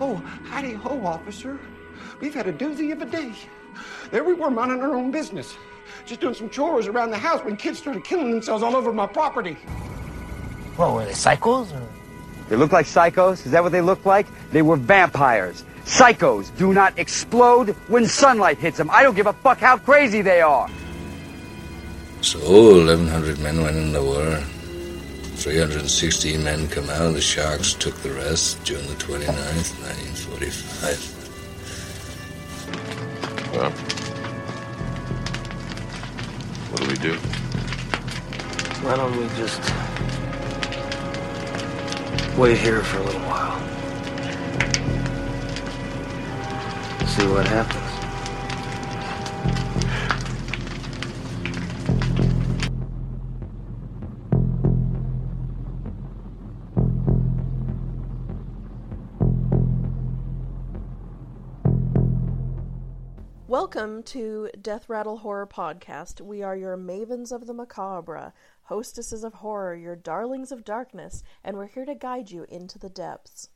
Oh, howdy ho, officer. We've had a doozy of a day. There we were minding our own business, just doing some chores around the house when kids started killing themselves all over my property. What were they psychos? Or? They look like psychos? Is that what they look like? They were vampires. Psychos do not explode when sunlight hits them. I don't give a fuck how crazy they are. So 1,100 men went in the war. 316 men come out. The Sharks took the rest June the 29th, 1945. Well, what do we do? Why don't we just wait here for a little while? See what happens. Welcome to Death Rattle Horror Podcast. We are your mavens of the macabre, hostesses of horror, your darlings of darkness, and we're here to guide you into the depths.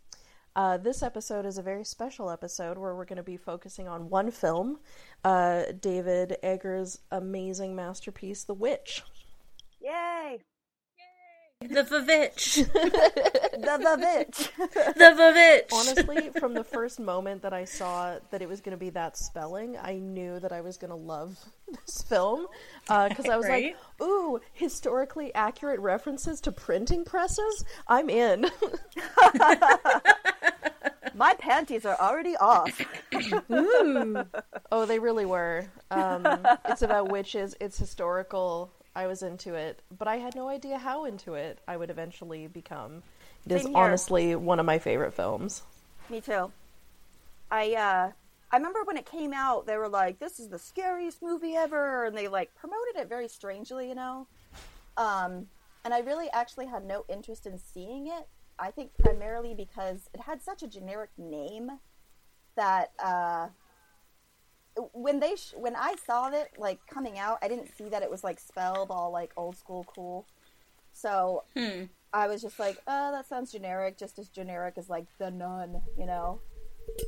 Uh, this episode is a very special episode where we're going to be focusing on one film, uh, David Eggers' amazing masterpiece, The Witch. Yay! The Vavitch. The bitch. The Vavitch. Honestly, from the first moment that I saw that it was going to be that spelling, I knew that I was going to love this film because I was Right? like, "Ooh, historically accurate references to printing presses. I'm in." My panties are already off. oh, they really were. Um, it's about witches. It's historical. I was into it, but I had no idea how into it I would eventually become. It is Same here. honestly one of my favorite films. Me too. I uh I remember when it came out, they were like, "This is the scariest movie ever," and they like promoted it very strangely, you know. Um, and I really actually had no interest in seeing it. I think primarily because it had such a generic name that uh, when they sh- when I saw it like coming out, I didn't see that it was like spelled all like old school cool. So I was just like, oh, that sounds generic, just as generic as like the nun, you know.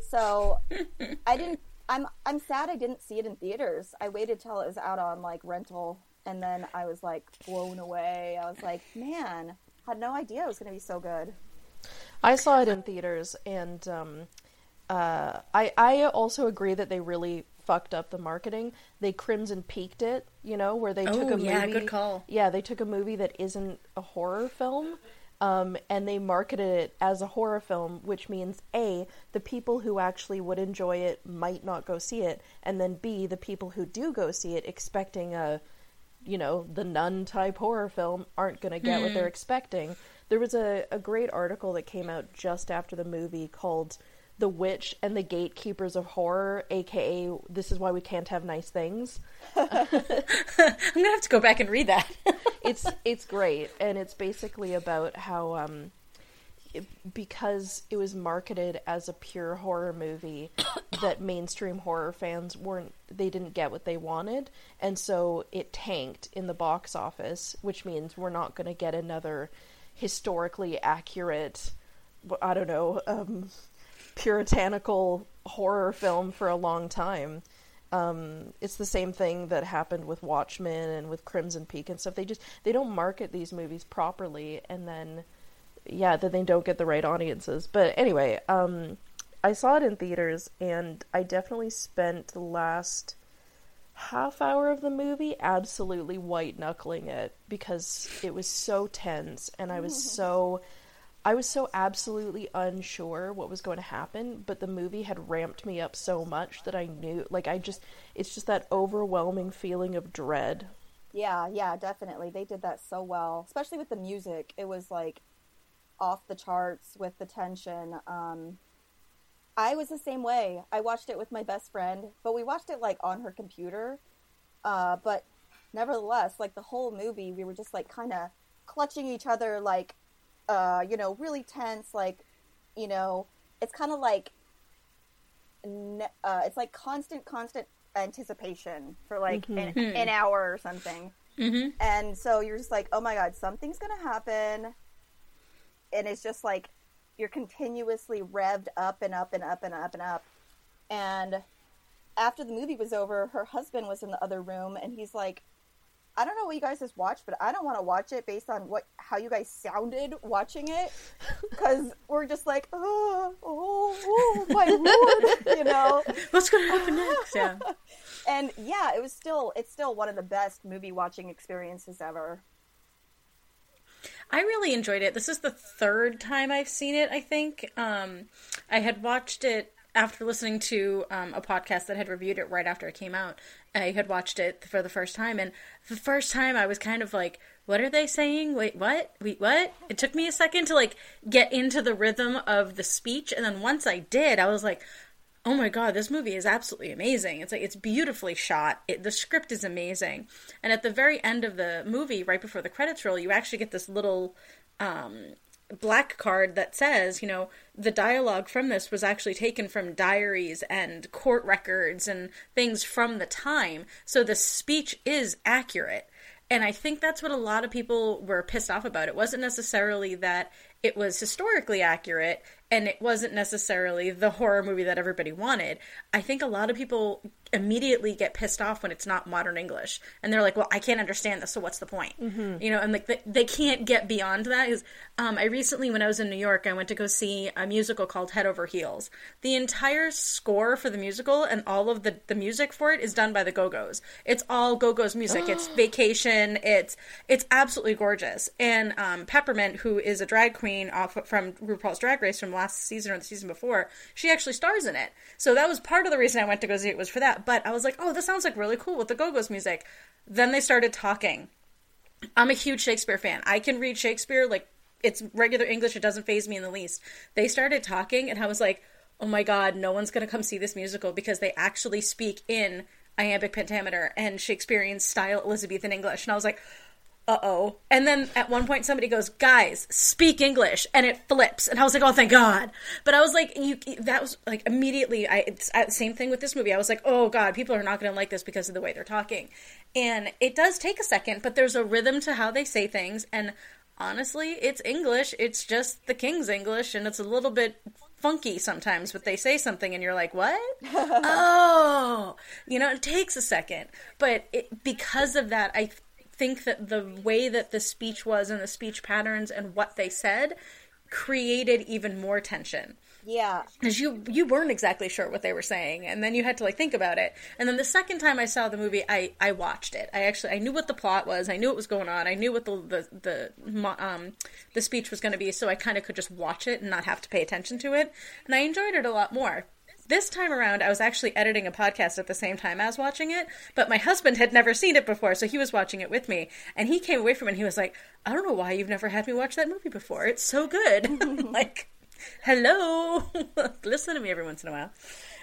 So I didn't. I'm I'm sad I didn't see it in theaters. I waited till it was out on like rental, and then I was like blown away. I was like, man, had no idea it was going to be so good. I saw it in theaters, and um, uh, I I also agree that they really fucked up the marketing. They crimson peaked it, you know, where they took Oh, a yeah, movie. good call. Yeah, they took a movie that isn't a horror film. Um, and they marketed it as a horror film, which means A, the people who actually would enjoy it might not go see it, and then B, the people who do go see it expecting a, you know, the nun type horror film aren't going to get what they're expecting. There was a, a great article that came out just after the movie called The Witch and the Gatekeepers of Horror, aka This is Why We Can't Have Nice Things. I'm gonna have to go back and read that. it's it's great and it's basically about how um it- because it was marketed as a pure horror movie that mainstream horror fans weren't they didn't get what they wanted and so it tanked in the box office which means we're not to get another historically accurate i don't know um puritanical horror film for a long time um, it's the same thing that happened with Watchmen and with Crimson Peak and stuff. They just they don't market these movies properly, and then yeah, then they don't get the right audiences. But anyway, um, I saw it in theaters, and I definitely spent the last half hour of the movie absolutely white knuckling it because it was so tense, and I was so. I was so absolutely unsure what was going to happen, but the movie had ramped me up so much that I knew, like, I just, it's just that overwhelming feeling of dread. Yeah, yeah, definitely. They did that so well, especially with the music. It was like off the charts with the tension. Um, I was the same way. I watched it with my best friend, but we watched it like on her computer. Uh, but nevertheless, like the whole movie, we were just like kind of clutching each other, like, uh, you know, really tense. Like, you know, it's kind of like, uh, it's like constant, constant anticipation for like an, an hour or something. And so you're just like, oh my god, something's gonna happen. And it's just like, you're continuously revved up and up and up and up and up. And after the movie was over, her husband was in the other room, and he's like, "I don't know what you guys just watched, but I don't want to watch it based on what how you guys sounded watching it, because we're just like, oh, oh, oh my lord, you know." What's going to happen next? Yeah. And yeah, it was still it's still one of the best movie watching experiences ever. I really enjoyed it. This is the third time I've seen it, I think. Um, I had watched it after listening to um, a podcast that had reviewed it right after it came out. I had watched it for the first time, and the first time I was kind of like, what are they saying? Wait, what? Wait, what? It took me a second to like get into the rhythm of the speech, and then once I did, I was like, oh my god this movie is absolutely amazing it's like it's beautifully shot it, the script is amazing and at the very end of the movie right before the credits roll you actually get this little um, black card that says you know the dialogue from this was actually taken from diaries and court records and things from the time so the speech is accurate and I think that's what a lot of people were pissed off about. It wasn't necessarily that it was historically accurate and it wasn't necessarily the horror movie that everybody wanted. I think a lot of people immediately get pissed off when it's not modern English and they're like, "Well, I can't understand this, so what's the point?" You know, and like they, they can't get beyond that. Is um, I recently, when I was in New York, I went to go see a musical called Head Over Heels. The entire score for the musical and all of the the music for it is done by the Go Go's. It's all Go Go's music. it's Vacation. It's it's absolutely gorgeous. And um, Peppermint, who is a drag queen off from RuPaul's Drag Race from last season or the season before, she actually stars in it. So that was part of the reason I went to go see it was for that. But I was like, oh, this sounds like really cool with the Go Go's music. Then they started talking. I'm a huge Shakespeare fan. I can read Shakespeare like it's regular English. It doesn't phase me in the least. They started talking, and I was like, oh my god, no one's gonna come see this musical because they actually speak in iambic pentameter and Shakespearean style Elizabethan English. And I was like, uh oh. And then at one point somebody goes, guys, speak English. And it flips. And I was like, oh, thank God. But I was like, you, that was like immediately, I, it's uh, same thing with this movie. I was like, oh God, people are not going to like this because of the way they're talking. And it does take a second, but there's a rhythm to how they say things. And honestly, it's English. It's just the King's English. And it's a little bit funky sometimes, but they say something and you're like, what? oh, you know, it takes a second. But it, because of that, I think that the way that the speech was and the speech patterns and what they said created even more tension. Yeah. because you you weren't exactly sure what they were saying and then you had to like think about it. And then the second time i saw the movie i i watched it. I actually i knew what the plot was. I knew what was going on. I knew what the the the um the speech was going to be so i kind of could just watch it and not have to pay attention to it. And i enjoyed it a lot more this time around, I was actually editing a podcast at the same time as watching it, but my husband had never seen it before, so he was watching it with me. And he came away from it and he was like, I don't know why you've never had me watch that movie before. It's so good. like, hello. Listen to me every once in a while.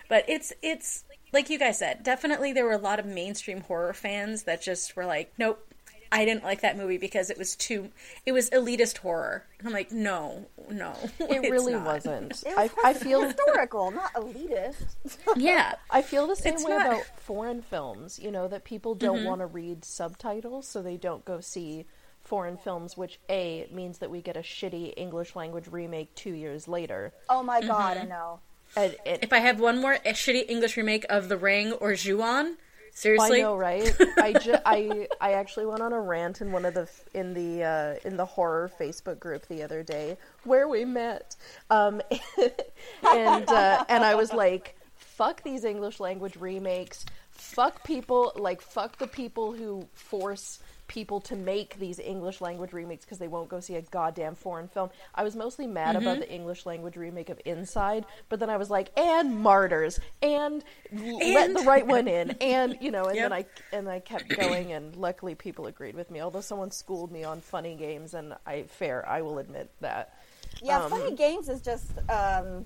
But it's, it's, like you guys said, definitely there were a lot of mainstream horror fans that just were like, nope, I didn't like that movie because it was too, it was elitist horror. I'm like, no, no. It really not. wasn't. It I, was I feel historical, not elitist. Yeah. I feel the same It's way not- about foreign films. You know that people don't want to read subtitles, so they don't go see foreign films. Which a means that we get a shitty English language remake two years later. Oh my god, Mm-hmm. I know. And it, If I have one more shitty English remake of The Ring or Ju-on, seriously, I know, right? I, ju- I I actually went on a rant in one of the in the uh, in the horror Facebook group the other day where we met, um, and uh, and I was like, "Fuck these English language remakes. Fuck people like fuck the people who force." People to make these English language remakes because they won't go see a goddamn foreign film. I was mostly mad about the English language remake of Inside, but then I was like, and Martyrs, and, let the right one in, and you know, and then I and I kept going, and luckily people agreed with me. Although someone schooled me on funny games, and I fair, I will admit that. Yeah, Um, Funny Games is just um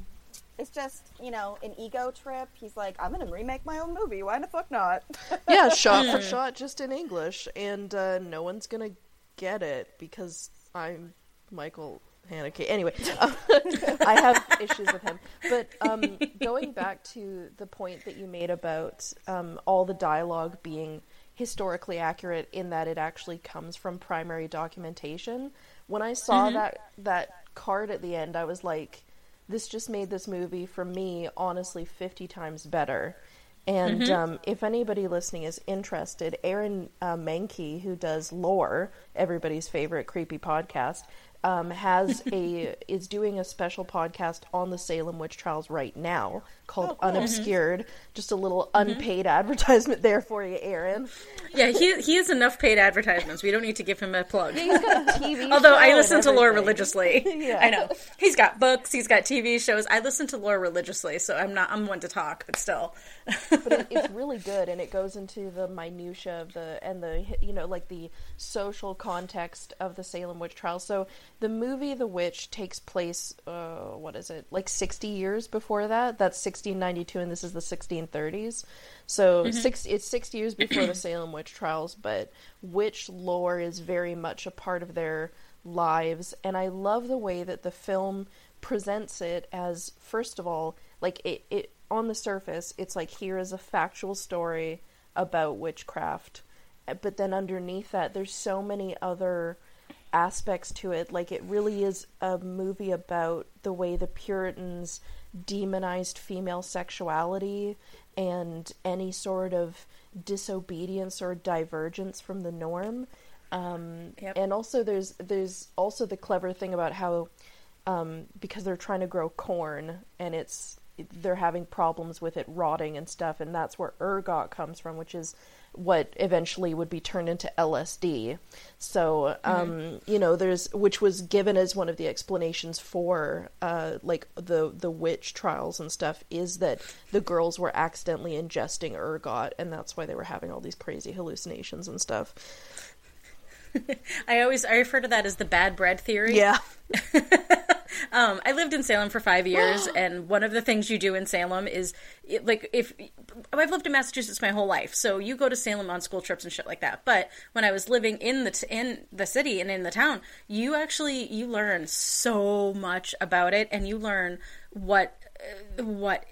it's just, you know, an ego trip. He's like, I'm gonna remake my own movie, why the fuck not? Yeah, shot for shot, just in English, and uh, no one's gonna get it because I'm Michael Haneke. Anyway, um, I have issues with him. But um, going back to the point that you made about um, all the dialogue being historically accurate in that it actually comes from primary documentation, when I saw that that card at the end, I was like, this just made this movie for me honestly 50 times better. And Mm-hmm. um, if anybody listening is interested, Aaron uh, Mahnke, who does Lore, everybody's favorite creepy podcast, um, has a is doing a special podcast on the Salem witch trials right now called Unobscured. Just a little unpaid advertisement there for you, Aaron. Yeah, he he has enough paid advertisements. We don't need to give him a plug. He's got a TV. Although I listen to lore religiously. Yeah. I know. He's got books, he's got TV shows. I listen to lore religiously, so I'm not I'm one to talk, but still. But it, it's really good and it goes into the minutia of the and the you know like the social context of the Salem witch trials. So the movie The Witch takes place uh what is it? Like 60 years before that. That's 1692 and this is the 1630s. So six it's 60 years before the Salem witch trials, but witch lore is very much a part of their lives and I love the way that the film presents it as first of all like it, it on the surface it's like here is a factual story about witchcraft. But then underneath that there's so many other aspects to it. Like it really is a movie about the way the puritans demonized female sexuality and any sort of disobedience or divergence from the norm. Um, Yep. and also there's there's also the clever thing about how um, because they're trying to grow corn and it's they're having problems with it rotting and stuff and that's where ergot comes from which is what eventually would be turned into LSD so um, you know there's which was given as one of the explanations for uh, like the the witch trials and stuff is that the girls were accidentally ingesting ergot and that's why they were having all these crazy hallucinations and stuff. I always I refer to that as the bad bread theory. yeah Um, I lived in Salem for five years, and one of the things you do in Salem is it, like if I've lived in Massachusetts my whole life, so you go to Salem on school trips and shit like that. But when I was living in the t- in the city and in the town, you actually you learn so much about it, and you learn what what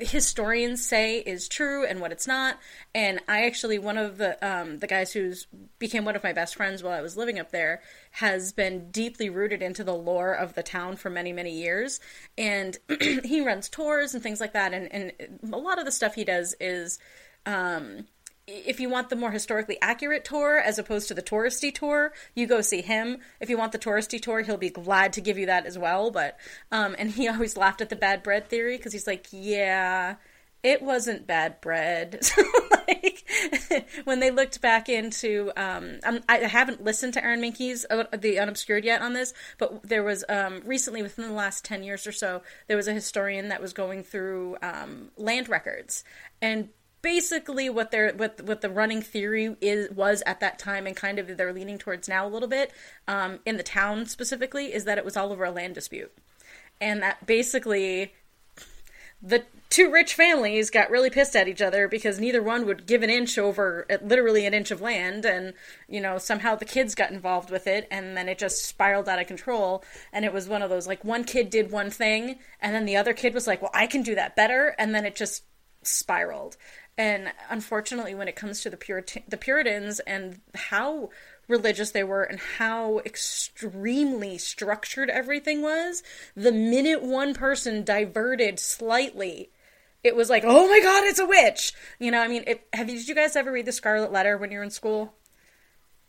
historians say is true and what it's not. And I actually one of the um, the guys who's became one of my best friends while I was living up there has been deeply rooted into the lore of the town for many many years, and he runs tours and things like that. And and a lot of the stuff he does is. Um, if you want the more historically accurate tour as opposed to the touristy tour, you go see him. If you want the touristy tour, he'll be glad to give you that as well. But um, and he always laughed at the bad bread theory because he's like, yeah, it wasn't bad bread. Like when they looked back into, um, I haven't listened to Aaron Mahnke's uh, the Unobscured yet on this, but there was um, recently within the last ten years or so, there was a historian that was going through um, land records and basically what their what what the running theory is was at that time and kind of they're leaning towards now a little bit um, in the town specifically is that it was all over a land dispute. And that basically the two rich families got really pissed at each other because neither one would give an inch over literally an inch of land. And you know somehow the kids got involved with it and then it just spiraled out of control. And it was one of those like one kid did one thing and then the other kid was like well I can do that better. And then it just spiraled. And unfortunately when it comes to the Purit- the Puritans and how religious they were and how extremely structured everything was the minute one person diverted slightly it was like oh my god it's a witch! You know i mean it, have you, did you guys ever read the scarlet letter when you're in school?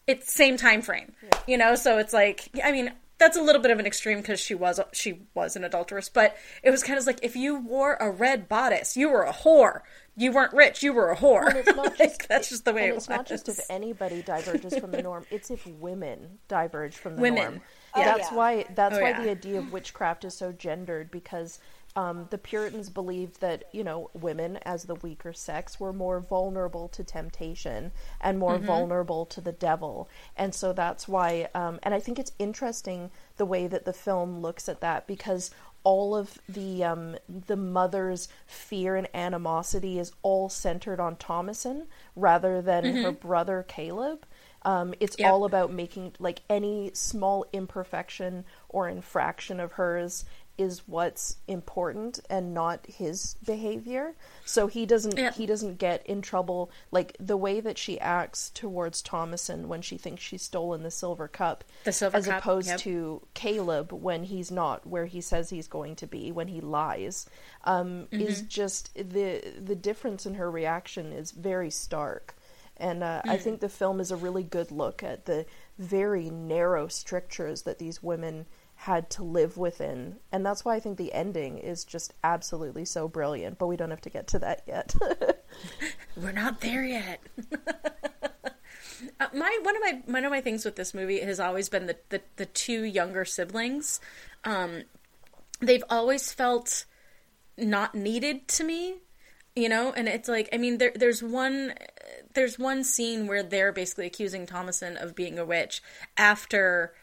It's same time frame you know so it's like i mean that's a little bit of an extreme because she was she was an adulteress but it was kind of like if you wore a red bodice you were a whore you weren't rich you were a whore it's not Like, just that's just the way and it it's was not just if anybody diverges from the norm; it's if women diverge from the Women. norm. Oh, that's yeah. why that's Oh, why yeah. the idea of witchcraft is so gendered because um, the Puritans believed that you know women, as the weaker sex, were more vulnerable to temptation and more Mm-hmm. vulnerable to the devil, and so that's why. Um, and I think it's interesting the way that the film looks at that because all of the um, the mother's fear and animosity is all centered on Thomasin rather than her brother Caleb. Um, it's Yep. all about making like any small imperfection or infraction of hers is what's important and not his behavior. So he doesn't Yeah. he doesn't get in trouble like the way that she acts towards Thomasin when she thinks she's stolen the silver cup The silver as cup, opposed yep. to Caleb when he's not where he says he's going to be when he lies um, Mm-hmm. is just the the difference in her reaction is very stark and uh, Mm. I think the film is a really good look at the very narrow strictures that these women had to live within and that's why I think the ending is just absolutely so brilliant but we don't have to get to that yet We're not there yet. uh, my one of my one of my things with this movie has always been the the, the two younger siblings. Um, they've always felt not needed to me, you know. And it's like I mean, there there's one there's one scene where they're basically accusing Thomasin of being a witch after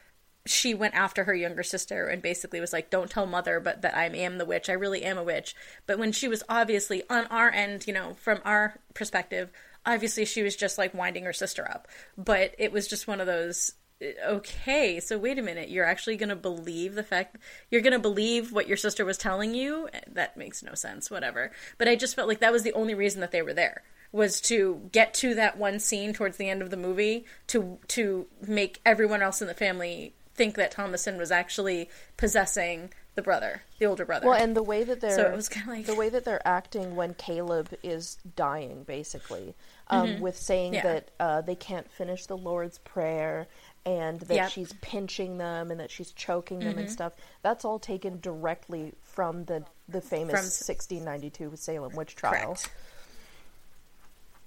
she went after her younger sister and basically was like, "Don't tell mother, but that I am the witch. I really am a witch." But when she was obviously on our end, you know, from our perspective, obviously she was just like winding her sister up. But it was just one of those. Uh, okay, so wait a minute. You're actually going to believe the fact you're going to believe what your sister was telling you? Eh, that makes no sense. Whatever. But I just felt like that was the only reason that they were there was to get to that one scene towards the end of the movie to to make everyone else in the family think that Thomasin was actually possessing the brother, the older brother. Well, and the way that they're So it was kinda like- the way that they're acting when Caleb is dying, basically, um, with saying Mm-hmm. Yeah. that uh, they can't finish the Lord's prayer and that Yep. she's pinching them and that she's choking them and stuff. That's all taken directly from the the famous From- 1692 Salem witch trial. Correct.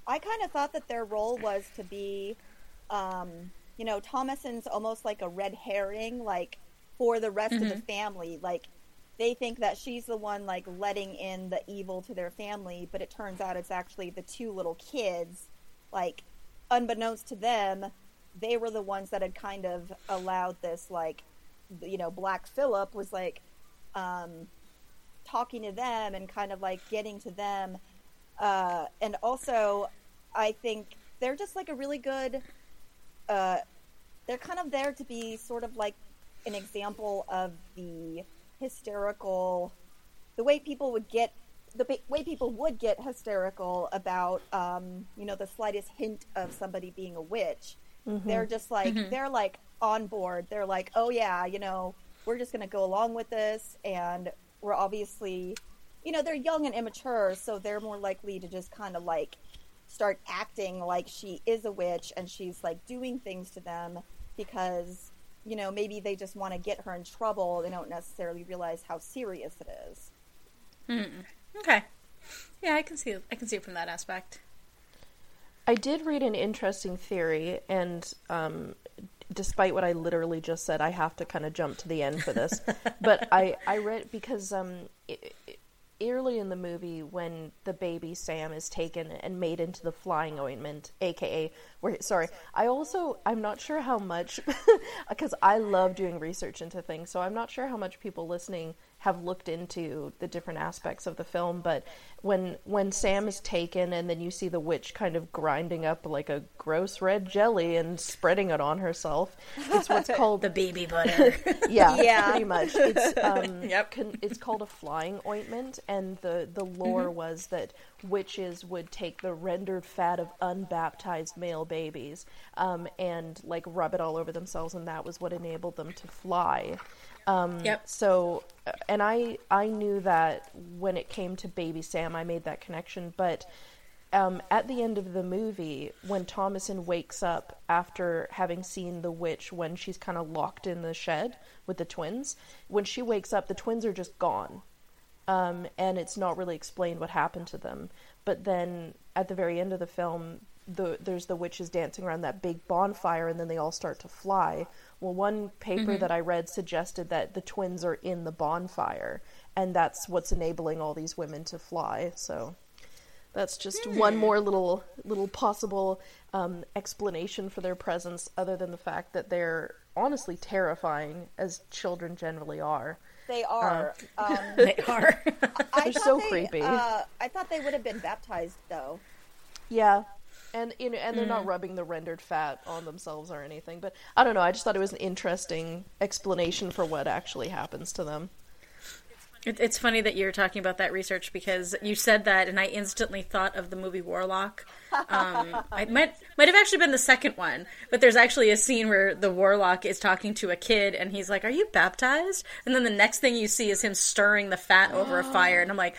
I kind of thought that their role was to be, um, you know, Thomasin's almost like a red herring, like for the rest of the family. Like they think that she's the one like letting in the evil to their family, but it turns out it's actually the two little kids. Like, unbeknownst to them, they were the ones that had kind of allowed this, like, you know, Black Phillip was like, um, talking to them and kind of like getting to them uh, and also I think they're just like a really good. Uh, they're kind of there to be sort of like an example of the hysterical, the way people would get, the ba- way people would get hysterical about, um, you know, the slightest hint of somebody being a witch. They're just like they're like on board. They're like, oh yeah, you know, we're just gonna go along with this, and we're obviously you know, they're young and immature, so they're more likely to just kind of like start acting like she is a witch and she's like doing things to them because, you know, maybe they just want to get her in trouble. They don't necessarily realize how serious it is. Okay. Yeah, I can see I can see it from that aspect. I did read an interesting theory, and um, despite what I literally just said, I have to kind of jump to the end for this. but I, I read because um, i i early in the movie, when the baby Sam is taken and made into the flying ointment, aka, where sorry, I also I'm not sure how much because I love doing research into things, so I'm not sure how much people listening have looked into the different aspects of the film, but when when Sam is taken and then you see the witch kind of grinding up like a gross red jelly and spreading it on herself, it's what's called The baby butter. yeah, Yeah. pretty much. It's um, Yep. con- it's called a flying ointment, and the the lore was that witches would take the rendered fat of unbaptized male babies, um, and like rub it all over themselves, and that was what enabled them to fly. Um, Yep. So, uh, and I I knew that when it came to Baby Sam, I made that connection, but. Um, at the end of the movie, when Thomasin wakes up after having seen the witch when she's kind of locked in the shed with the twins, when she wakes up, the twins are just gone. Um, and it's not really explained what happened to them. But then at the very end of the film, the, there's the witches dancing around that big bonfire, and then they all start to fly. Well, one paper that I read suggested that the twins are in the bonfire, and that's what's enabling all these women to fly. So that's just one more little little possible um, explanation for their presence, other than the fact that they're honestly terrifying, as children generally are. They are. um, they are. They're so they, creepy. Uh, I thought they would have been baptized, though. Yeah. And you know, and they're not rubbing the rendered fat on themselves or anything. But I don't know. I just thought it was an interesting explanation for what actually happens to them. It, it's funny that you're talking about that research because you said that, and I instantly thought of the movie Warlock. Um, I might might have actually been the second one, but there's actually a scene where the Warlock is talking to a kid, and he's like, "Are you baptized?" And then the next thing you see is him stirring the fat over a fire, and I'm like,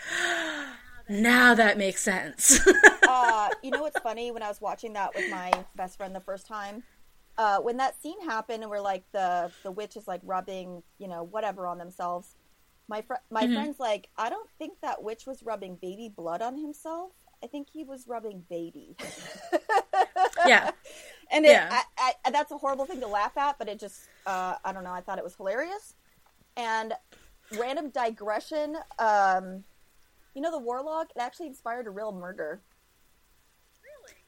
"Now that makes sense." uh, you know what's funny? When I was watching that with my best friend the first time, uh, when that scene happened, and we're like the the witch is like rubbing, you know, whatever on themselves. My fr- my Mhm. friend's like, I don't think that witch was rubbing baby blood on himself. I think he was rubbing baby. yeah, and it, Yeah. I, I, that's a horrible thing to laugh at, but it just, uh, I don't know. I thought it was hilarious. And random digression. Um, you know, the Warlock. It actually inspired a real murder.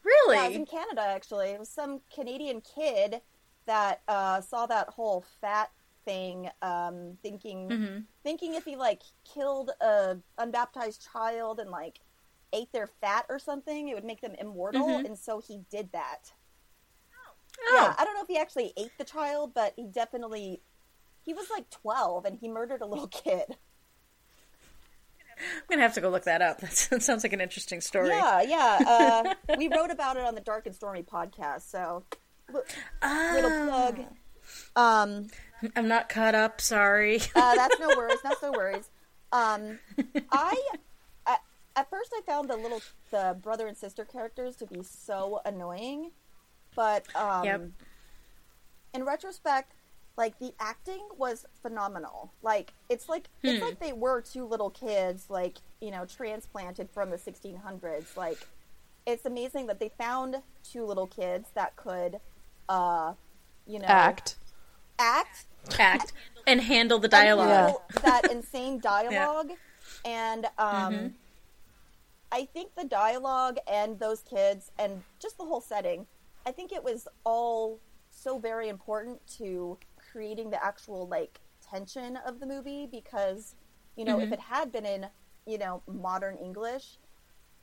really. Yeah, in Canada actually. It was some Canadian kid that uh, saw that whole fat thing, um, thinking Mhm. thinking if he like killed a unbaptized child and like ate their fat or something, it would make them immortal, Mhm. and so he did that. Oh. Yeah, I don't know if he actually ate the child, but he definitely he was like twelve and he murdered a little kid. I'm gonna have to go look that up. That sounds like an interesting story. Yeah, yeah. Uh, we wrote about it on the Dark and Stormy podcast, so li- little plug. Um, I'm not caught up. Sorry. uh, that's no worries. That's no worries. Um, I, I at first I found the little the brother and sister characters to be so annoying, but um, Yep. in retrospect, like the acting was phenomenal. Like it's like it's Hmm. like they were two little kids, like you know, transplanted from the 1600s. Like it's amazing that they found two little kids that could, uh, you know, Act. Act Act and handle the dialogue. that insane dialogue and um Mhm. i think the dialogue and those kids and just the whole setting i think it was all so very important to creating the actual like tension of the movie because you know if Mhm. it had been in you know modern english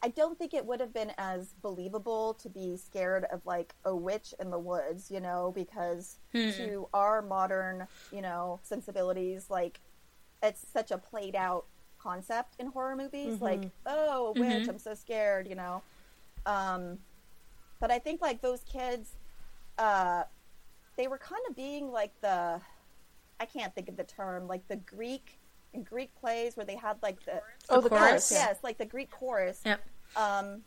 I don't think it would have been as believable to be scared of like a witch in the woods, you know, because Hmm. to our modern, you know, sensibilities, like it's such a played out concept in horror movies. Mhm. Like, oh, a witch, Mhm. I'm so scared, you know. Um, but I think like those kids, uh, they were kind of being like the, I can't think of the term, like the Greek Greek plays where they had like the Oh, the chorus? chorus. yes, like the Greek chorus Yep. um,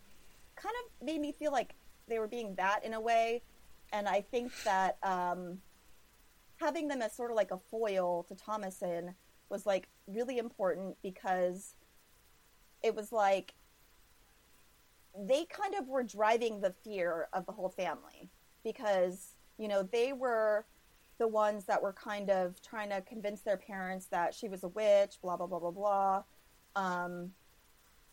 kind of made me feel like they were being that in a way. And I think that um, having them as sort of like a foil to Thomasin was like really important because it was like they kind of were driving the fear of the whole family because you know they were the ones that were kind of trying to convince their parents that she was a witch blah blah blah blah blah um,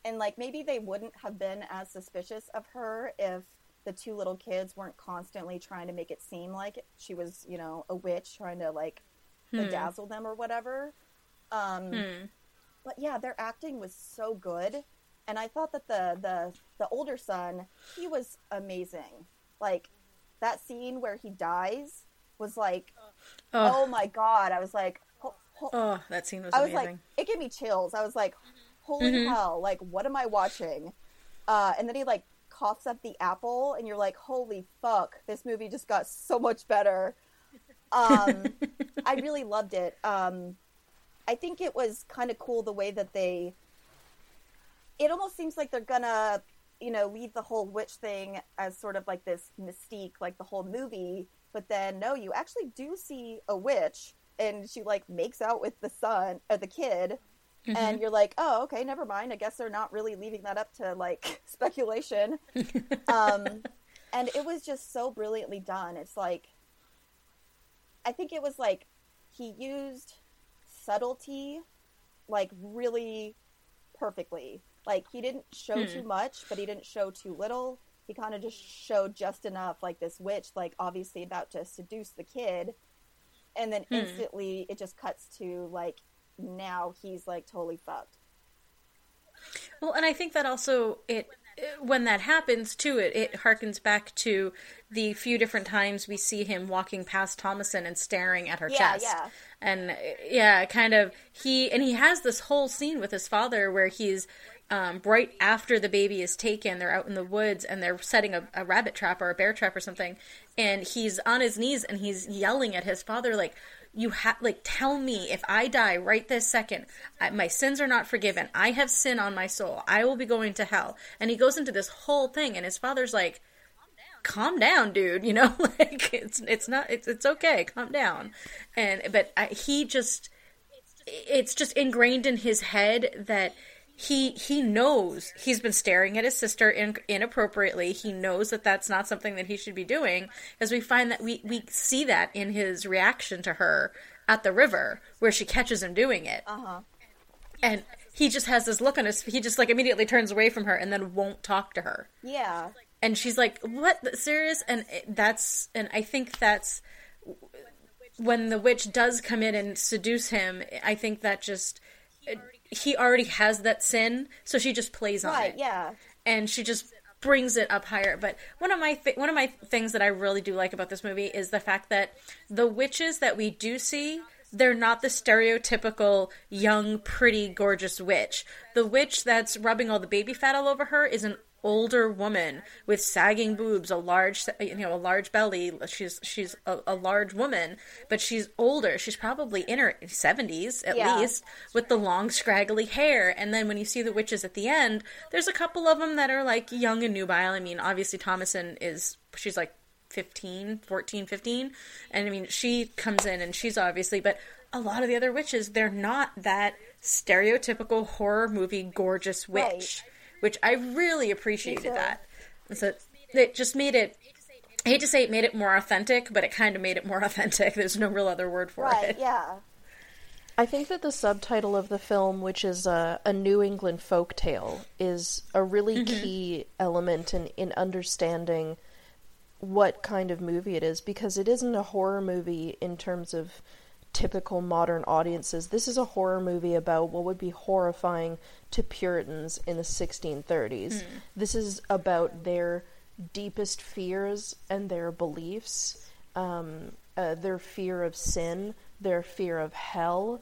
and like maybe they wouldn't have been as suspicious of her if the two little kids weren't constantly trying to make it seem like she was you know a witch trying to like Hmm. bedazzle them or whatever um, Hmm. but yeah their acting was so good and i thought that the the the older son he was amazing like that scene where he dies was like oh, Oh, my god i was like ho- ho- oh, that scene was I was amazing. like, it gave me chills. I was like, holy Mhm. hell! Like, what am I watching? Uh, and then he like coughs up the apple, and you're like, holy fuck! This movie just got so much better. Um, I really loved it. Um, I think it was kind of cool the way that they. It almost seems like they're gonna, you know, leave the whole witch thing as sort of like this mystique, like the whole movie. But then, no, you actually do see a witch, and she like makes out with the son or the kid, and you're like, oh, okay, never mind. I guess they're not really leaving that up to like speculation. um, and it was just so brilliantly done. It's like, I think it was like he used subtlety like really perfectly. Like he didn't show Hmm. too much, but he didn't show too little. He kind of just showed just enough, like this witch, like obviously about to seduce the kid, and then Hmm. instantly it just cuts to like now he's like totally fucked. Well, and I think that also it when that happens too, it, it harkens back to the few different times we see him walking past Thomasin and staring at her Yeah, chest. yeah. And yeah, kind of he and he has this whole scene with his father where he's um, right after the baby is taken, they're out in the woods and they're setting a, a rabbit trap or a bear trap or something, and he's on his knees and he's yelling at his father like, "You have like tell me if I die right this second, I, my sins are not forgiven. I have sin on my soul. I will be going to hell." And he goes into this whole thing, and his father's like, calm down dude you know like it's it's not it's it's okay calm down and but I, he just it's just ingrained in his head that he he knows he's been staring at his sister in, inappropriately. He knows that that's not something that he should be doing as we find that we we see that in his reaction to her at the river where she catches him doing it. Uh-huh. and he just has this look on his he just like immediately turns away from her and then won't talk to her. Yeah. and she's like what? Serious? And that's and i think that's when the witch does come in and seduce him i think that just he already has that sin so she just plays on Right, it. yeah. and she just brings it up higher. But one of my th- one of my things that i really do like about this movie is the fact that the witches that we do see they're not the stereotypical young pretty gorgeous witch. The witch that's rubbing all the baby fat all over her is an older woman with sagging boobs a large you know a large belly. She's she's a, a large woman but she's older. She's probably in her 70s at Yeah. least with the long scraggly hair. And then when you see the witches at the end there's a couple of them that are like young and nubile. I mean obviously thomasin is she's like 15 14 15 and i mean she comes in and she's obviously but a lot of the other witches they're not that stereotypical horror movie gorgeous witch. Right. Which i really appreciated that and so it just made it I hate to say it made it more authentic, but it kind of made it more authentic. There's no real other word for Right, it. yeah. I think that the subtitle of the film, which is uh, a New England folk tale, is a really key element in, in understanding what kind of movie it is because it isn't a horror movie in terms of typical modern audiences. This is a horror movie about what would be horrifying to Puritans in the 1630s. This is about their deepest fears and their beliefs, um, uh, their fear of sin, their fear of hell,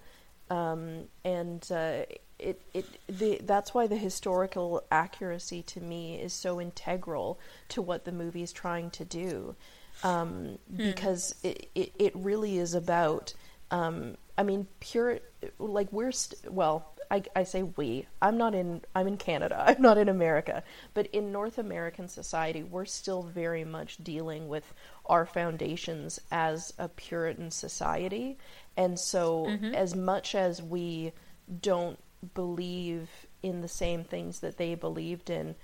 um, and uh, it it the that's why the historical accuracy to me is so integral to what the movie is trying to do, um, because it, it it really is about. Um, I mean, pure like we're st- well. I, I say we. I'm not in. I'm in Canada. I'm not in America. But in North American society, we're still very much dealing with our foundations as a Puritan society, and so as much as we don't believe in the same things that they believed in,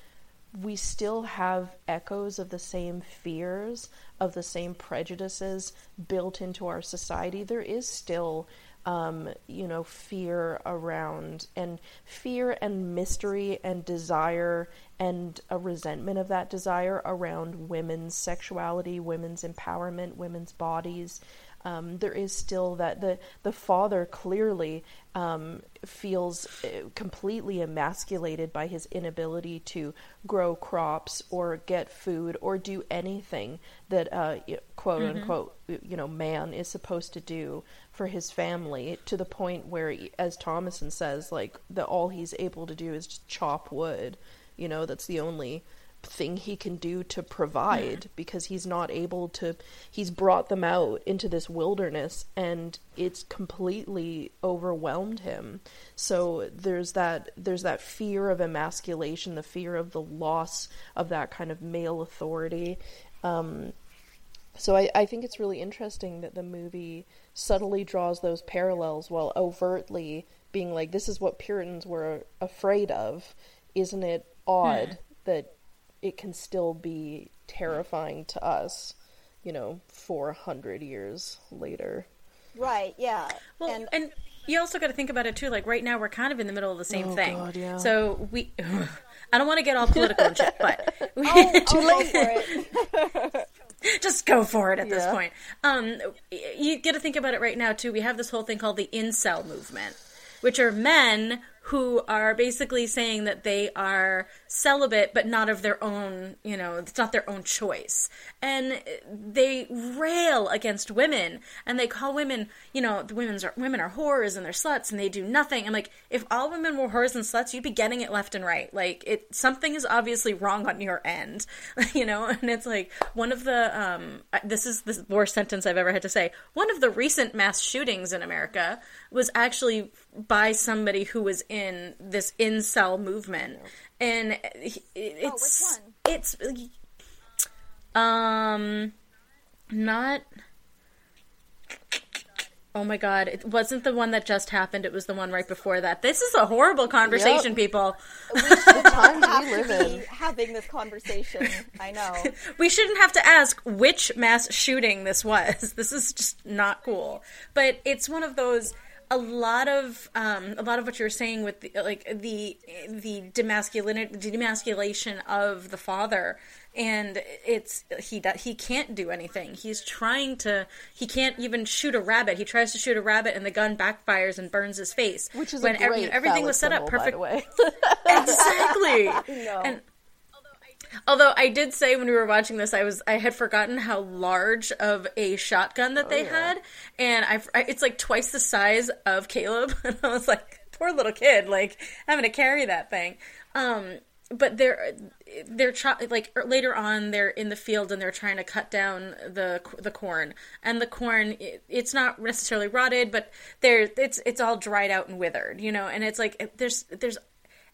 we still have echoes of the same fears, of the same prejudices built into our society. There is still, um, you know, fear around, and fear and mystery and desire and a resentment of that desire around women's sexuality, women's empowerment, women's bodies. Um, there is still that the the father clearly um, feels uh, completely emasculated by his inability to grow crops or get food or do anything that uh, quote unquote you know man is supposed to do for his family to the point where as Thomasin says like that all he's able to do is chop wood. You know that's the only thing he can do to provide because he's not able to he's brought them out into this wilderness and it's completely overwhelmed him. So there's that there's that fear of emasculation the fear of the loss of that kind of male authority. Um, so I, I think it's really interesting that the movie subtly draws those parallels while overtly being like this is what puritans were afraid of. Isn't it odd that it can still be terrifying to us, you know, 400 years later. Right, yeah. Well, and and, you also got to think about it too. Like right now, we're kind of in the middle of the same Oh, thing. God, yeah. So we, I don't want to get all political and shit, but oh, I'll go for it. just go for it at this point. Um, you get to think about it right now too. We have this whole thing called the incel movement, which are men who are basically saying that they are celibate, but not of their own, you know, it's not their own choice. And they rail against women and they call women, you know, the women's are, women are whores and they're sluts and they do nothing. I'm like, if all women were whores and sluts, you'd be getting it left and right. Like, it something is obviously wrong on your end, you know. And it's like one of the um, this is the worst sentence I've ever had to say. One of the recent mass shootings in America was actually by somebody who was in this incel movement, and it's oh, it's um not. Oh my god, it wasn't the one that just happened, it was the one right before that. This is a horrible conversation, Yep. people. the times we live Be in. having this conversation. I know. We shouldn't have to ask which mass shooting this was. This is just not cool. But it's one of those a lot of um, a lot of what you're saying with the, like the the demasculin- demasculation of the father and it's he he can't do anything he's trying to he can't even shoot a rabbit he tries to shoot a rabbit and the gun backfires and burns his face Which is when a ev- great everything was set up perfect way. exactly No. and although I did say when we were watching this, I was I had forgotten how large of a shotgun that they had, and I, I it's like twice the size of Caleb, and I was like, poor little kid, like having to carry that thing. Um, but they're they're try- like er, later on they're in the field and they're trying to cut down the the corn. And the corn it, it's not necessarily rotted but there it's it's all dried out and withered you know? And it's like there's there's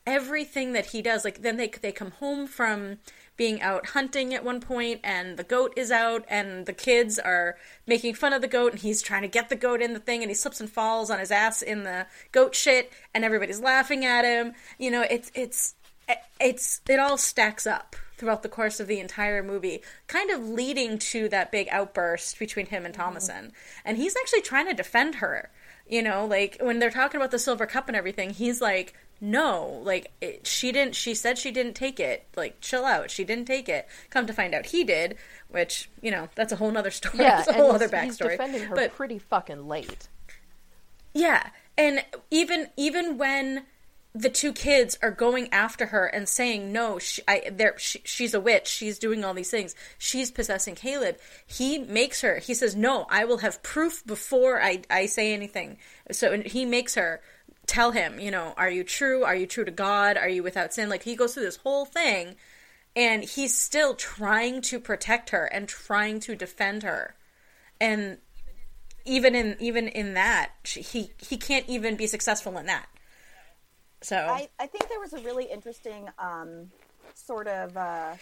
everything that he does like then they they come home from being out hunting at one point and the goat is out and the kids are making fun of the goat and he's trying to get the goat in the thing and he slips and falls on his ass in the goat shit and everybody's laughing at him. You know it's it's it's it all stacks up throughout the course of the entire movie kind of leading to that big outburst between him and Thomasin. And he's actually trying to defend her. You know like when they're talking about the silver cup and everything he's like no like it, she didn't she said she didn't take it like chill out she didn't take it come to find out he did which you know that's a whole nother story yeah, that's a whole he's, other he's defending her but pretty fucking late. yeah, and even even when the two kids are going after her and saying no, she, I, she, she's a witch. She's doing all these things. She's possessing Caleb. He makes her. He says, "No, I will have proof before I, I say anything." So and he makes her tell him, you know, are you true? Are you true to God? Are you without sin? Like he goes through this whole thing, and he's still trying to protect her and trying to defend her, and even in even in that he he can't even be successful in that so I, I think there was a really interesting um, sort of uh,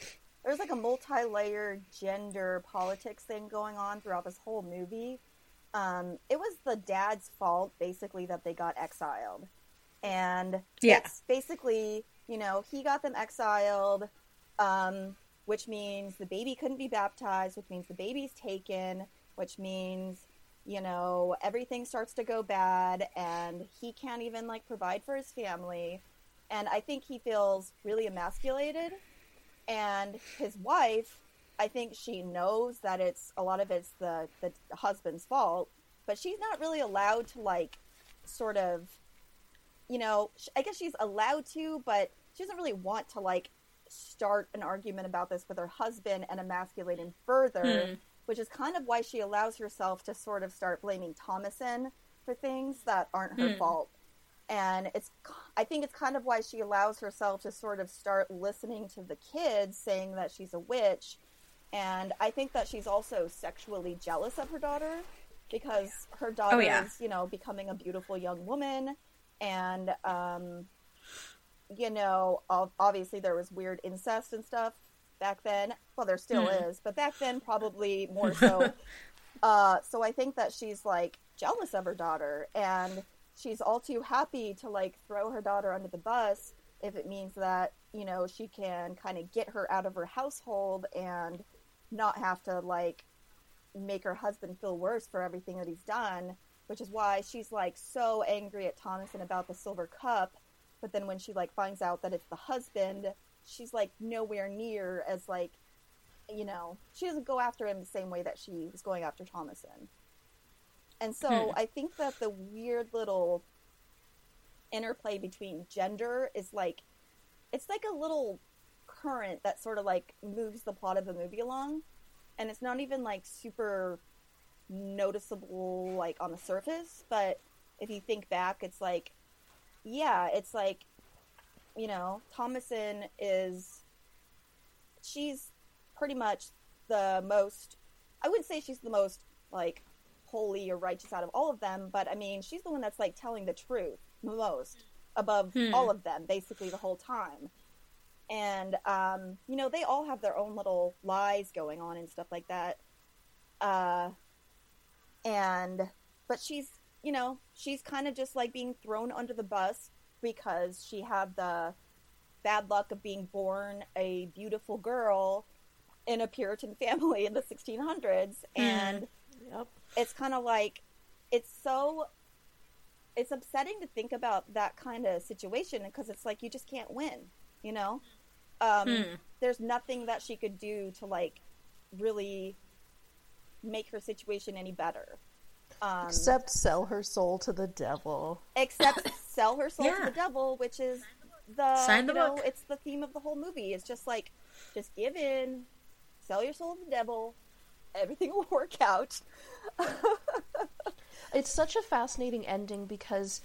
there was like a multi-layered gender politics thing going on throughout this whole movie. Um, it was the dad's fault basically that they got exiled, and Yeah. it's basically you know he got them exiled, um, which means the baby couldn't be baptized, which means the baby's taken, which means you know everything starts to go bad and he can't even like provide for his family. And i think he feels really emasculated. And his wife i think she knows that it's a lot of it's the the husband's fault but she's not really allowed to like sort of you know i guess she's allowed to but she doesn't really want to like start an argument about this with her husband and emasculate him further Hmm. which is kind of why she allows herself to sort of start blaming Thomasin for things that aren't her Hmm. fault. And it's, I think it's kind of why she allows herself to sort of start listening to the kids saying that she's a witch. And I think that she's also sexually jealous of her daughter because her daughter Oh, yeah. is, you know, becoming a beautiful young woman. And, um, you know, obviously there was weird incest and stuff back then. Well, there still Hmm. is, but back then probably more so. uh, so I think that she's like jealous of her daughter, and she's all too happy to like throw her daughter under the bus if it means that you know she can kind of get her out of her household and not have to like make her husband feel worse for everything that he's done. Which is why she's like so angry at Thomasin about the silver cup but then when she like finds out that it's the husband she's like nowhere near as like you know she doesn't go after him the same way that she was going after thomasin and so Hmm. i think that the weird little interplay between gender is like it's like a little current that sort of like moves the plot of the movie along and it's not even like super noticeable like on the surface but if you think back it's like yeah it's like you know thomasin is she's pretty much the most i wouldn't say she's the most like holy or righteous out of all of them but i mean she's the one that's like telling the truth the most above Hmm. all of them basically the whole time and um, you know they all have their own little lies going on and stuff like that. Uh, and but she's you know she's kind of just like being thrown under the bus because she had the bad luck of being born a beautiful girl in a puritan family in the 1600s and Yep. it's kind of like it's so it's upsetting to think about that kind of situation because it's like you just can't win you know um, Hmm. there's nothing that she could do to like really make her situation any better um, Except sell her soul to the devil. except sell her soul to the devil which is the Sign the you know book. it's the theme of the whole movie it's just like just give in sell your soul to the devil everything will work out It's such a fascinating ending because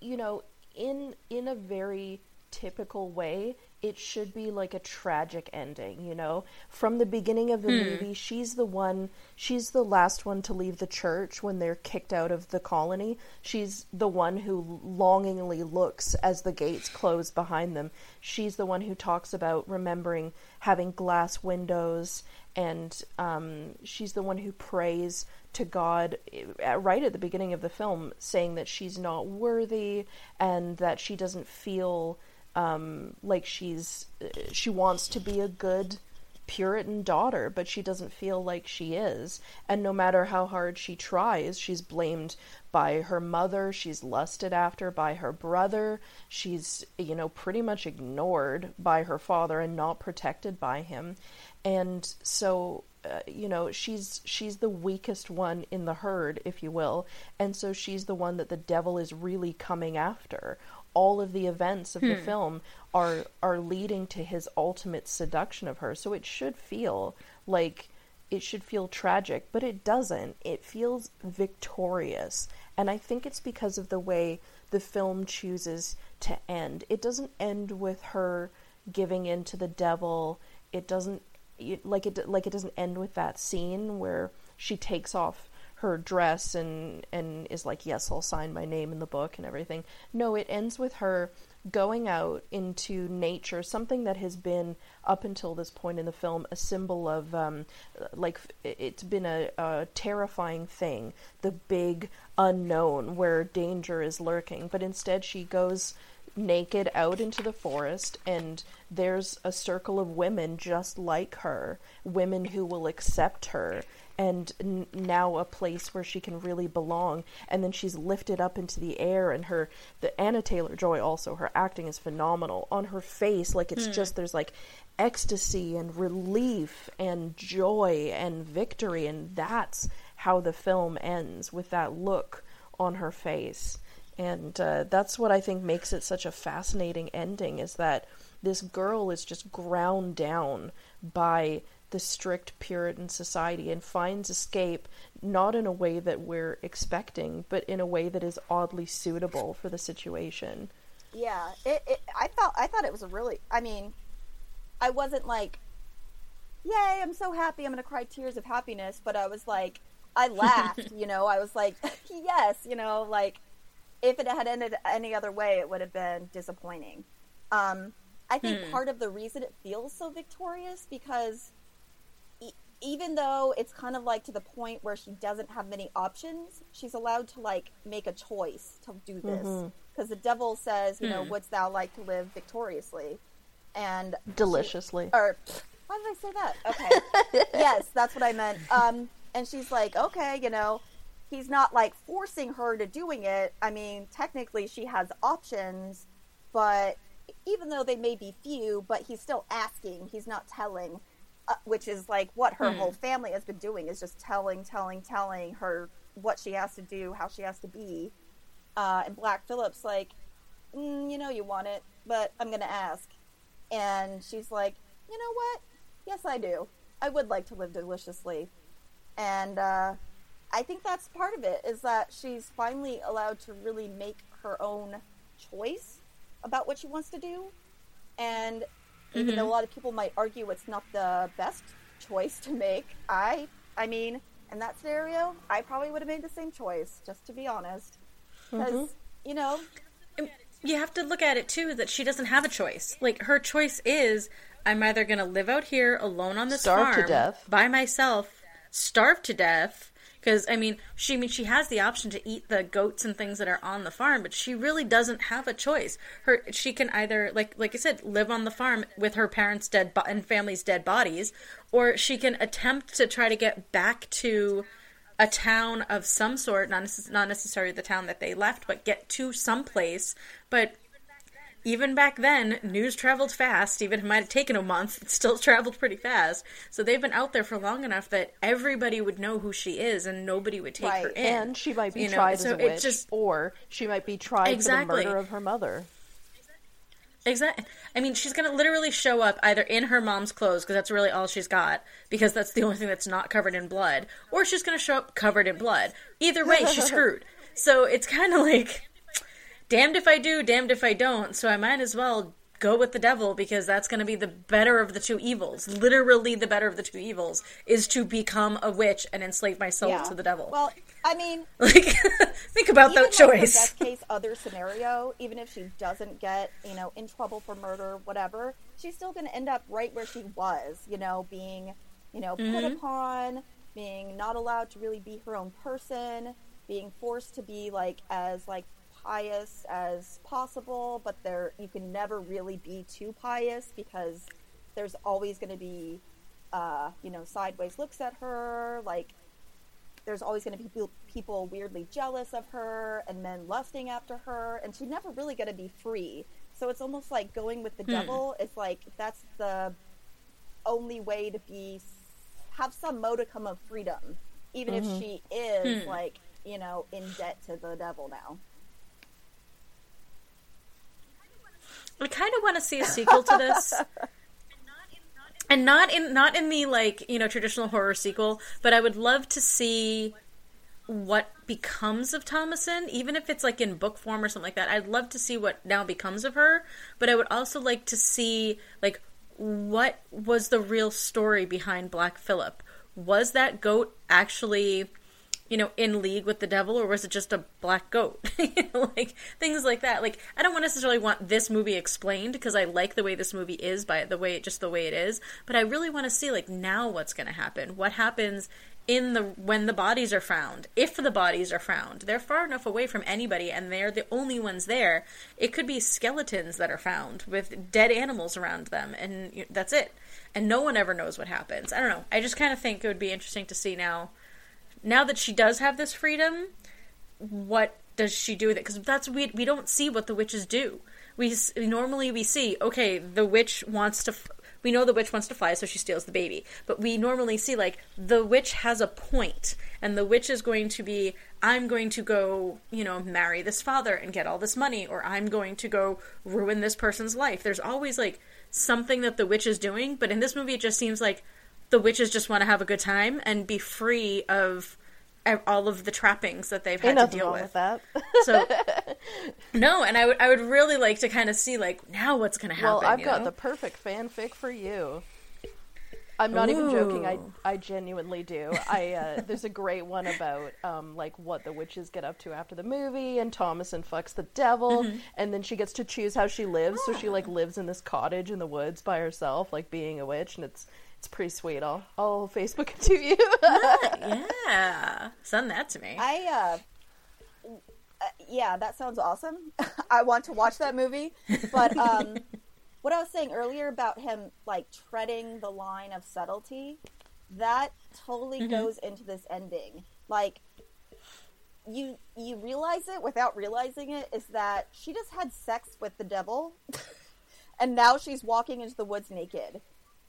you know, in in a very typical way, it should be like a tragic ending, you know? From the beginning of the movie, she's the one, she's the last one to leave the church when they're kicked out of the colony. She's the one who longingly looks as the gates close behind them. She's the one who talks about remembering having glass windows and um, she's the one who prays to God uh, right at the beginning of the film, saying that she's not worthy and that she doesn't feel um, like she's she wants to be a good Puritan daughter, but she doesn't feel like she is. And no matter how hard she tries, she's blamed by her mother, she's lusted after by her brother, she's, you know, pretty much ignored by her father and not protected by him. And so, uh, you know, she's she's the weakest one in the herd, if you will, and so she's the one that the devil is really coming after all of the events of the hmm. film are are leading to his ultimate seduction of her. So it should feel like it should feel tragic, but it doesn't. It feels victorious. And I think it's because of the way the film chooses to end. It doesn't end with her giving in to the devil. It doesn't it, like it like it doesn't end with that scene where she takes off her dress and and is like yes I'll sign my name in the book and everything. No, it ends with her going out into nature, something that has been up until this point in the film a symbol of um, like it's been a, a terrifying thing, the big unknown where danger is lurking. But instead, she goes naked out into the forest and there's a circle of women just like her women who will accept her and n- now a place where she can really belong. And then she's lifted up into the air and her the Anya Taylor-Joy also her acting is phenomenal. On her face like it's just there's like ecstasy and relief and joy and victory and that's how the film ends with that look on her face. And uh, that's what I think makes it such a fascinating ending is that this girl is just ground down by the strict Puritan society and finds escape not in a way that we're expecting, but in a way that is oddly suitable for the situation. Yeah, it, it. I thought I thought it was a really. I mean, I wasn't like, "Yay! I'm so happy! I'm gonna cry tears of happiness." But I was like, I laughed. you know, I was like, "Yes!" You know, like if it had ended any other way, it would have been disappointing. Um, I think part of the reason it feels so victorious because even though it's kind of like to the point where she doesn't have many options, she's allowed to like make a choice to do this because the devil says, you know, wouldst thou like to live victoriously? And Deliciously. or why did I say that? Okay. yes, that's what I meant. Um, and she's like, okay, you know, he's not like forcing her to doing it. I mean, technically she has options, but even though they may be few, but he's still asking. He's not telling, uh, which is like what her whole family has been doing is just telling, telling, telling her what she has to do, how she has to be. Uh, and Black Phillips, like, mm, you know, you want it, but I'm gonna ask. And she's like, you know what? Yes, I do. I would like to live deliciously. And uh, I think that's part of it is that she's finally allowed to really make her own choice about what she wants to do. And even though mm-hmm. a lot of people might argue it's not the best choice to make, I, I mean, in that scenario, I probably would have made the same choice, just to be honest. Mm-hmm. Because, you know, you have to look at it too that she doesn't have a choice. Like her choice is I'm either going to live out here alone on this Starve to farm death. by myself, starve to death because I mean, she I mean she has the option to eat the goats and things that are on the farm, but she really doesn't have a choice. Her she can either like like I said, live on the farm with her parents' dead bo- and family's dead bodies, or she can attempt to try to get back to a town of some sort, not, necess- not necessarily the town that they left, but get to some place. But even back then, news traveled fast. Even if it might have taken a month, it still traveled pretty fast. So they've been out there for long enough that everybody would know who she is, and nobody would take her in. And she might be You know, tried so as a witch, just- or she might be tried Exactly. for the murder of her mother. Exactly. I mean, she's gonna literally show up either in her mom's clothes because that's really all she's got, because that's the only thing that's not covered in blood, or she's gonna show up covered in blood. Either way, she's screwed. So it's kind of like, damned if I do, damned if I don't. So I might as well go with the devil because that's going to be the better of the two evils. Literally, the better of the two evils is to become a witch and enslave my soul yeah. to the devil. Well, I mean, like, think about that like choice. best case other scenario, even if she doesn't get you know in trouble for murder, whatever, she's still going to end up right where she was. You know, being you know put Mm-hmm. upon, being not allowed to really be her own person, being forced to be like as like pious as possible, but there you can never really be too pious because there's always going to be uh, you know sideways looks at her like there's always going to be people, people weirdly jealous of her and men lusting after her and she's never really going to be free. So it's almost like going with the hmm. devil it's like that's the only way to be have some modicum of freedom even if mm-hmm. she is hmm. like you know in debt to the devil now I kind of want to see a sequel to this. And not in not in the like, you know, traditional horror sequel, but I would love to see what becomes of Thomasin, even if it's like in book form or something like that. I'd love to see what now becomes of her, but I would also like to see like what was the real story behind Black Phillip? Was that goat actually you know, in league with the devil, or was it just a black goat? you know, like things like that. Like I don't necessarily want this movie explained because I like the way this movie is by the way just the way it is, but I really want to see like now what's going to happen. What happens in the when the bodies are found? If the bodies are found, they're far enough away from anybody, and they're the only ones there. It could be skeletons that are found with dead animals around them, and that's it. And no one ever knows what happens. I don't know. I just kind of think it would be interesting to see now now that she does have this freedom, what does she do with it? Because that's we we don't see what the witches do. We normally we see okay, the witch wants to. We know the witch wants to fly, so she steals the baby. But we normally see like the witch has a point, and the witch is going to be, I'm going to go, you know, marry this father and get all this money, or I'm going to go ruin this person's life. There's always like something that the witch is doing, but in this movie, it just seems like the witches just want to have a good time and be free of all of the trappings that they've had Ain't to deal with. with that. So no, and I would I would really like to kind of see like now what's going to happen. well, I've got know? the perfect fanfic for you. I'm not even joking. I I genuinely do. I uh, there's a great one about um like what the witches get up to after the movie, and Thomasin fucks the devil, Mm-hmm. and then she gets to choose how she lives. So she like lives in this cottage in the woods by herself, like being a witch, and it's it's pretty sweet. I'll I'll Facebook it to you. yeah, send that to me. I, uh, uh, yeah, that sounds awesome. I want to watch that movie. But um, what I was saying earlier about him like treading the line of subtlety, that totally goes into this ending. Like you you realize it without realizing it is that she just had sex with the devil and now she's walking into the woods naked.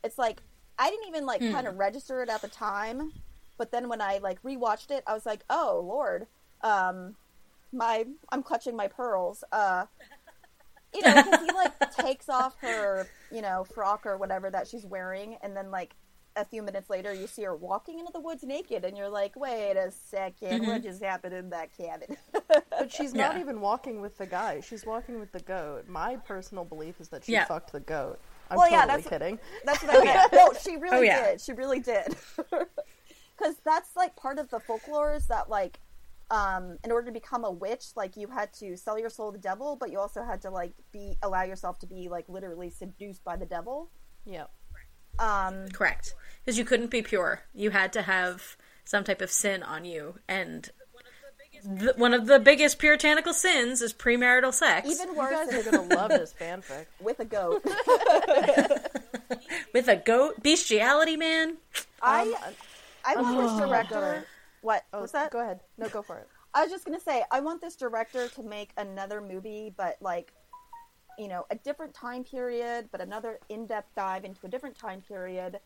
It's like I didn't even like kind of register it at the time, but then when I like rewatched it, I was like, "Oh lord, um, my I'm clutching my pearls." Uh, you know, because he like takes off her, you know, frock or whatever that she's wearing, and then like a few minutes later, you see her walking into the woods naked, and you're like, wait a 2nd what just happened in that cabin? But she's not Yeah. even walking with the guy. She's walking with the goat. My personal belief is that she Yeah. fucked the goat. I'm Well, yeah, totally that's- kidding. That's what I meant. No, she really Oh, yeah. did. She really did. Because that's like part of the folklore is that like, um, in order to become a witch, like you had to sell your soul to the devil, but you also had to like be allow yourself to be like literally seduced by the devil. Yeah. Um, Correct. Because you couldn't be pure. You had to have some type of sin on you. And th- one of the biggest puritanical sins is premarital sex. even You worse guys are gonna love this fanfic. with a goat. with a goat. Bestiality, man. I um, I want Oh, this director. What Oh, was that? Go ahead. No, go for it. I was just gonna say I want this director to make another movie, but like, you know, a different time period, but another in-depth dive into a different time period,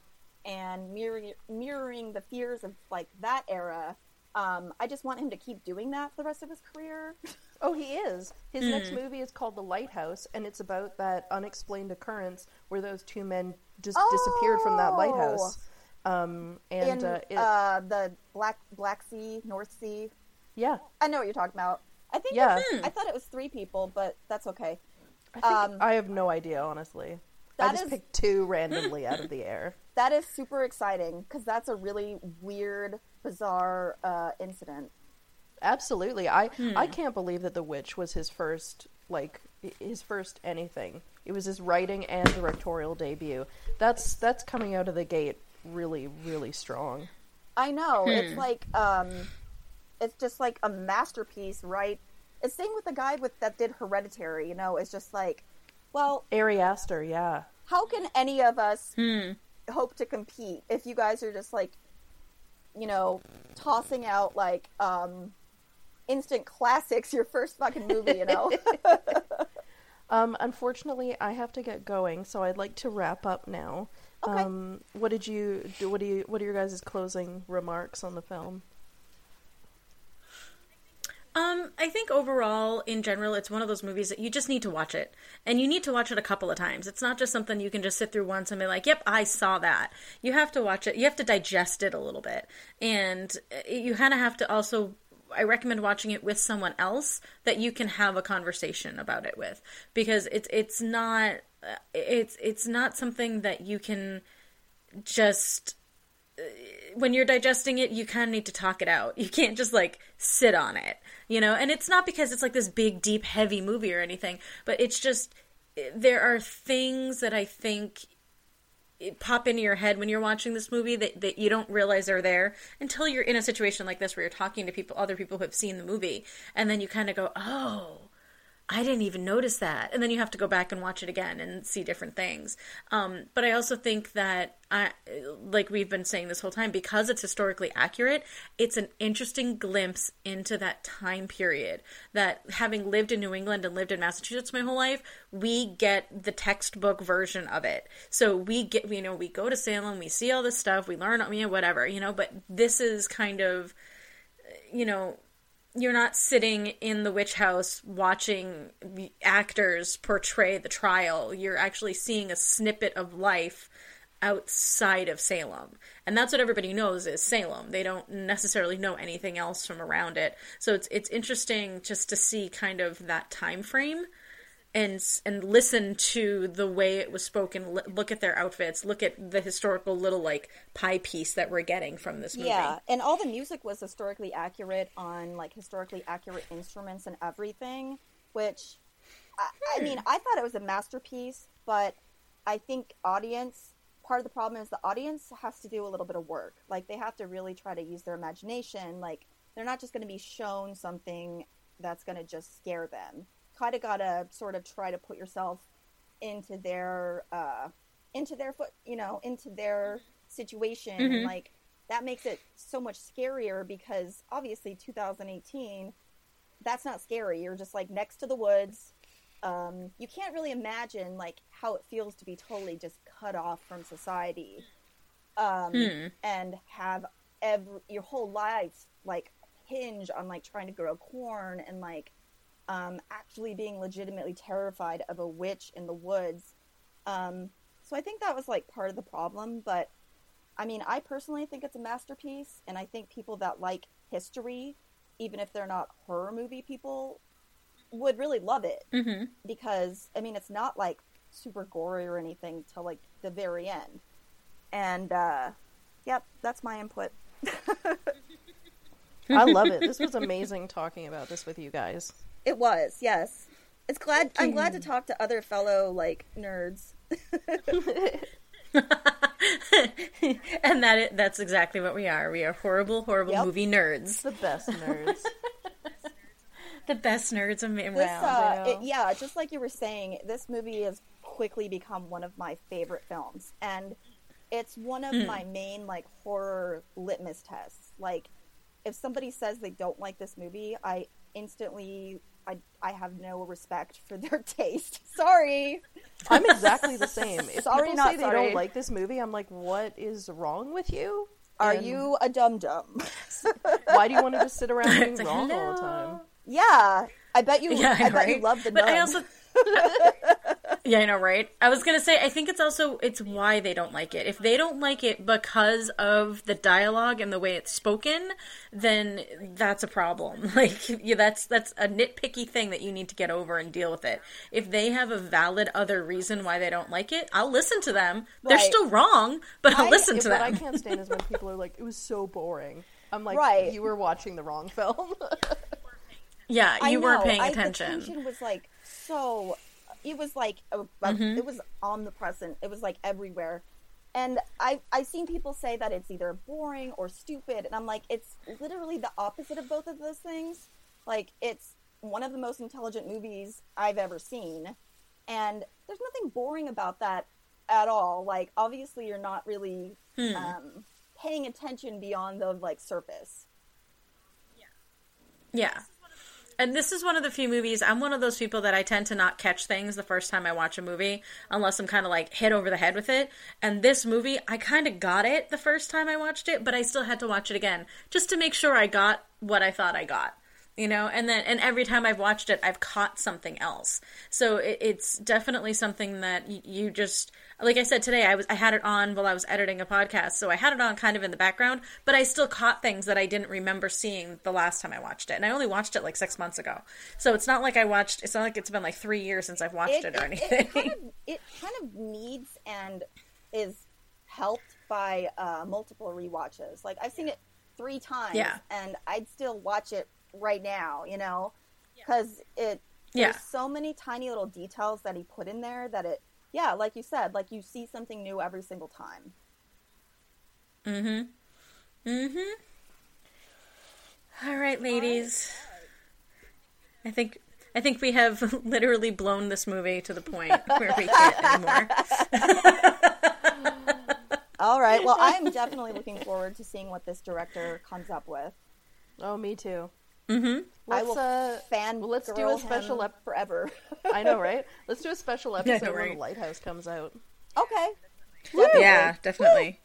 and mirroring mirroring the fears of like that era. Um, I just want him to keep doing that for the rest of his career. Oh, he is. His next movie is called The Lighthouse, and it's about that unexplained occurrence where those two men just disappeared from that lighthouse. Um, and In uh, it, uh, the Black Black Sea, North Sea. yeah, I know what you're talking about. I think Yeah. it- I thought it was three people, but that's okay. I think Um, I have no idea, honestly. I just is- picked two randomly out of the air. That is super exciting because that's a really weird, bizarre uh, incident. Absolutely, I I can't believe that The Witch was his first like his first anything. It was his writing and directorial debut. That's that's coming out of the gate really really strong. I know it's like um, it's just like a masterpiece, right? It's same with the guy with that did Hereditary. You know, it's just like, well, Ari Aster, yeah. how can any of us Hmm. hope to compete if you guys are just like, you know, tossing out like um, instant classics your first fucking movie? You know. Um, unfortunately, I have to get going, so I'd like to wrap up now. Okay. Um, what did you do? What do you? What are your guys' closing remarks on the film? Um, I think overall, in general, it's one of those movies that you just need to watch it, and you need to watch it a couple of times. It's not just something you can just sit through once and be like, "Yep, I saw that." You have to watch it. You have to digest it a little bit, and uh, you kind of have to also. I recommend watching it with someone else that you can have a conversation about it with, because it's it's not uh, it's it's not something that you can just when you're digesting it, you kind of need to talk it out. You can't just like sit on it, you know? And it's not because it's like this big, deep, heavy movie or anything, but it's just there are things that I think pop into your head when you're watching this movie that, that you don't realize are there until you're in a situation like this where you're talking to people, other people who have seen the movie, and then you kind of go, oh, I didn't even notice that. And then you have to go back and watch it again and see different things. Um, but I also think that, I, like we've been saying this whole time, because it's historically accurate, it's an interesting glimpse into that time period. That having lived in New England and lived in Massachusetts my whole life, we get the textbook version of it. So we get, you know, we go to Salem, we see all this stuff, we learn, you know, whatever, you know, but this is kind of, you know, you're not sitting in the witch house watching the actors portray the trial. You're actually seeing a snippet of life outside of Salem. And that's what everybody knows is Salem. They don't necessarily know anything else from around it. So it's it's interesting just to see kind of that time frame and and listen to the way it was spoken. Look at their outfits. Look at the historical little like pie piece that we're getting from this movie. Yeah, and all the music was historically accurate on like historically accurate instruments and everything, which I, I mean, I thought it was a masterpiece, but I think audience part of the problem is the audience has to do a little bit of work. Like they have to really try to use their imagination. Like they're not just going to be shown something that's going to just scare them. Kind of got to sort of try to put yourself into their uh into their foot, you know, into their situation. And like that makes it so much scarier because obviously 2018 that's not scary. You're just like next to the woods. Um, you can't really imagine like how it feels to be totally just cut off from society um, and have every, your whole life like hinge on like trying to grow corn and like um, actually being legitimately terrified of a witch in the woods. Um, so I think that was like part of the problem. But I mean, I personally think it's a masterpiece, and I think people that like history, even if they're not horror movie people, would really love it Mm-hmm. because I mean, it's not like super gory or anything till like the very end. And uh, yep, that's my input. I love it. This was amazing talking about this with you guys. It was, yes. It's glad I'm glad to talk to other fellow like nerds. and that i- that's exactly what we are. We are horrible, horrible Yep. movie nerds. The best nerds. The best nerds around. This, uh, it, yeah, just like you were saying, this movie has quickly become one of my favorite films, and it's one of my main like horror litmus tests. Like, if somebody says they don't like this movie, I instantly I I have no respect for their taste. Sorry. I'm exactly the same. If Sorry, people not say they sorry. don't like this movie, I'm like, what is wrong with you? Are And you a dum dum? Why do you want to just sit around being It's like, wrong all the time? yeah, I bet you. Yeah, I bet right. you love the. But I also. Yeah, I know, right? I was gonna say, I think it's also it's why they don't like it. If they don't like it because of the dialogue and the way it's spoken, then that's a problem. Like, yeah, that's that's a nitpicky thing that you need to get over and deal with it. If they have a valid other reason why they don't like it, I'll listen to them. They're still wrong, but I'll I- listen to what I can't stand is when people are like, it was so boring. I'm like, Right. you were watching the wrong film. Yeah, you weren't know, paying I- attention. the tension was like so. It was like a, a- Mm-hmm. it was omnipresent. It was like everywhere, and I I've seen people say that it's either boring or stupid, and I'm like, it's literally the opposite of both of those things. Like it's one of the most intelligent movies I've ever seen, and there's nothing boring about that at all. Like obviously, you're not really Hmm. um, paying attention beyond the like surface. Yeah. And this is one of the few movies, I'm one of those people that I tend to not catch things the first time I watch a movie unless I'm kind of like hit over the head with it. And this movie, I kind of got it the first time I watched it, but I still had to watch it again just to make sure I got what I thought I got. You know, and then and every time I've watched it, I've caught something else. So it, it's definitely something that y- you just like I said today. I was I had it on while I was editing a podcast, so I had it on kind of in the background, but I still caught things that I didn't remember seeing the last time I watched it, and I only watched it like six months ago. So it's not like I watched. It's not like it's been like three years since I've watched it, or anything. It kind, of, it kind of needs and is helped by uh, multiple rewatches. Like I've seen it three times, Yeah. and I'd still watch it right now. You know, because it Yeah. there's so many tiny little details that he put in there that it, yeah, like you said, like you see something new every single time. Mhm. Mhm. All right, ladies. I think I think we have literally blown this movie to the point where we can't anymore. All right. Well, I'm definitely looking forward to seeing what this director comes up with. oh, me too. Mm-hmm. I Let's will uh, fan. well, let's do a special him ep- forever. I know, right? Let's do a special I know, episode when the lighthouse comes out. okay. Yeah, definitely.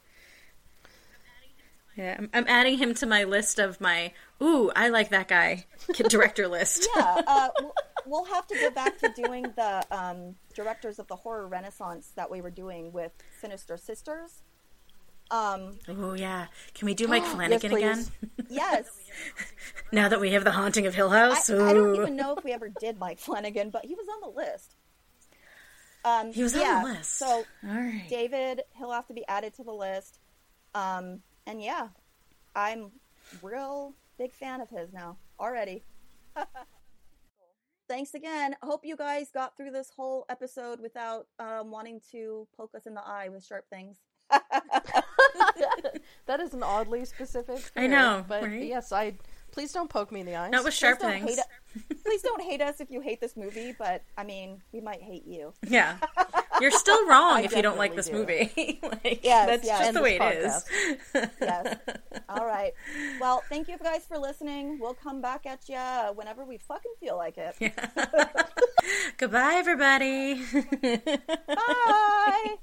Yeah, I'm, I'm adding him to my list of my ooh, I like that guy director list. yeah, uh, we'll, we'll have to go back to doing the um, directors of the horror renaissance that we were doing with Sinister Sisters. Um, Oh yeah, can we do Mike Flanagan please. again? yes, Now that we have the Haunting of Hill House, I don't even know if we ever did Mike Flanagan, but he was on the list. Um, He was on the list. So All right. David, he'll have to be added to the list. Um, and yeah, I'm real big fan of his now already. Thanks again. Hope you guys got through this whole episode without um, wanting to poke us in the eye with sharp things. that is an oddly specific. I know, but right? yes, I. Please don't poke me in the eyes. Not with sharp Please don't things. hate it- Please don't hate us if you hate this movie, but I mean, we might hate you. Yeah, you're still wrong if you don't like this definitely movie. like, Yes, that's yes. just the way this it is. Yes. All right. Well, thank you guys for listening. We'll come back at you whenever we fucking feel like it. Goodbye, everybody. Bye.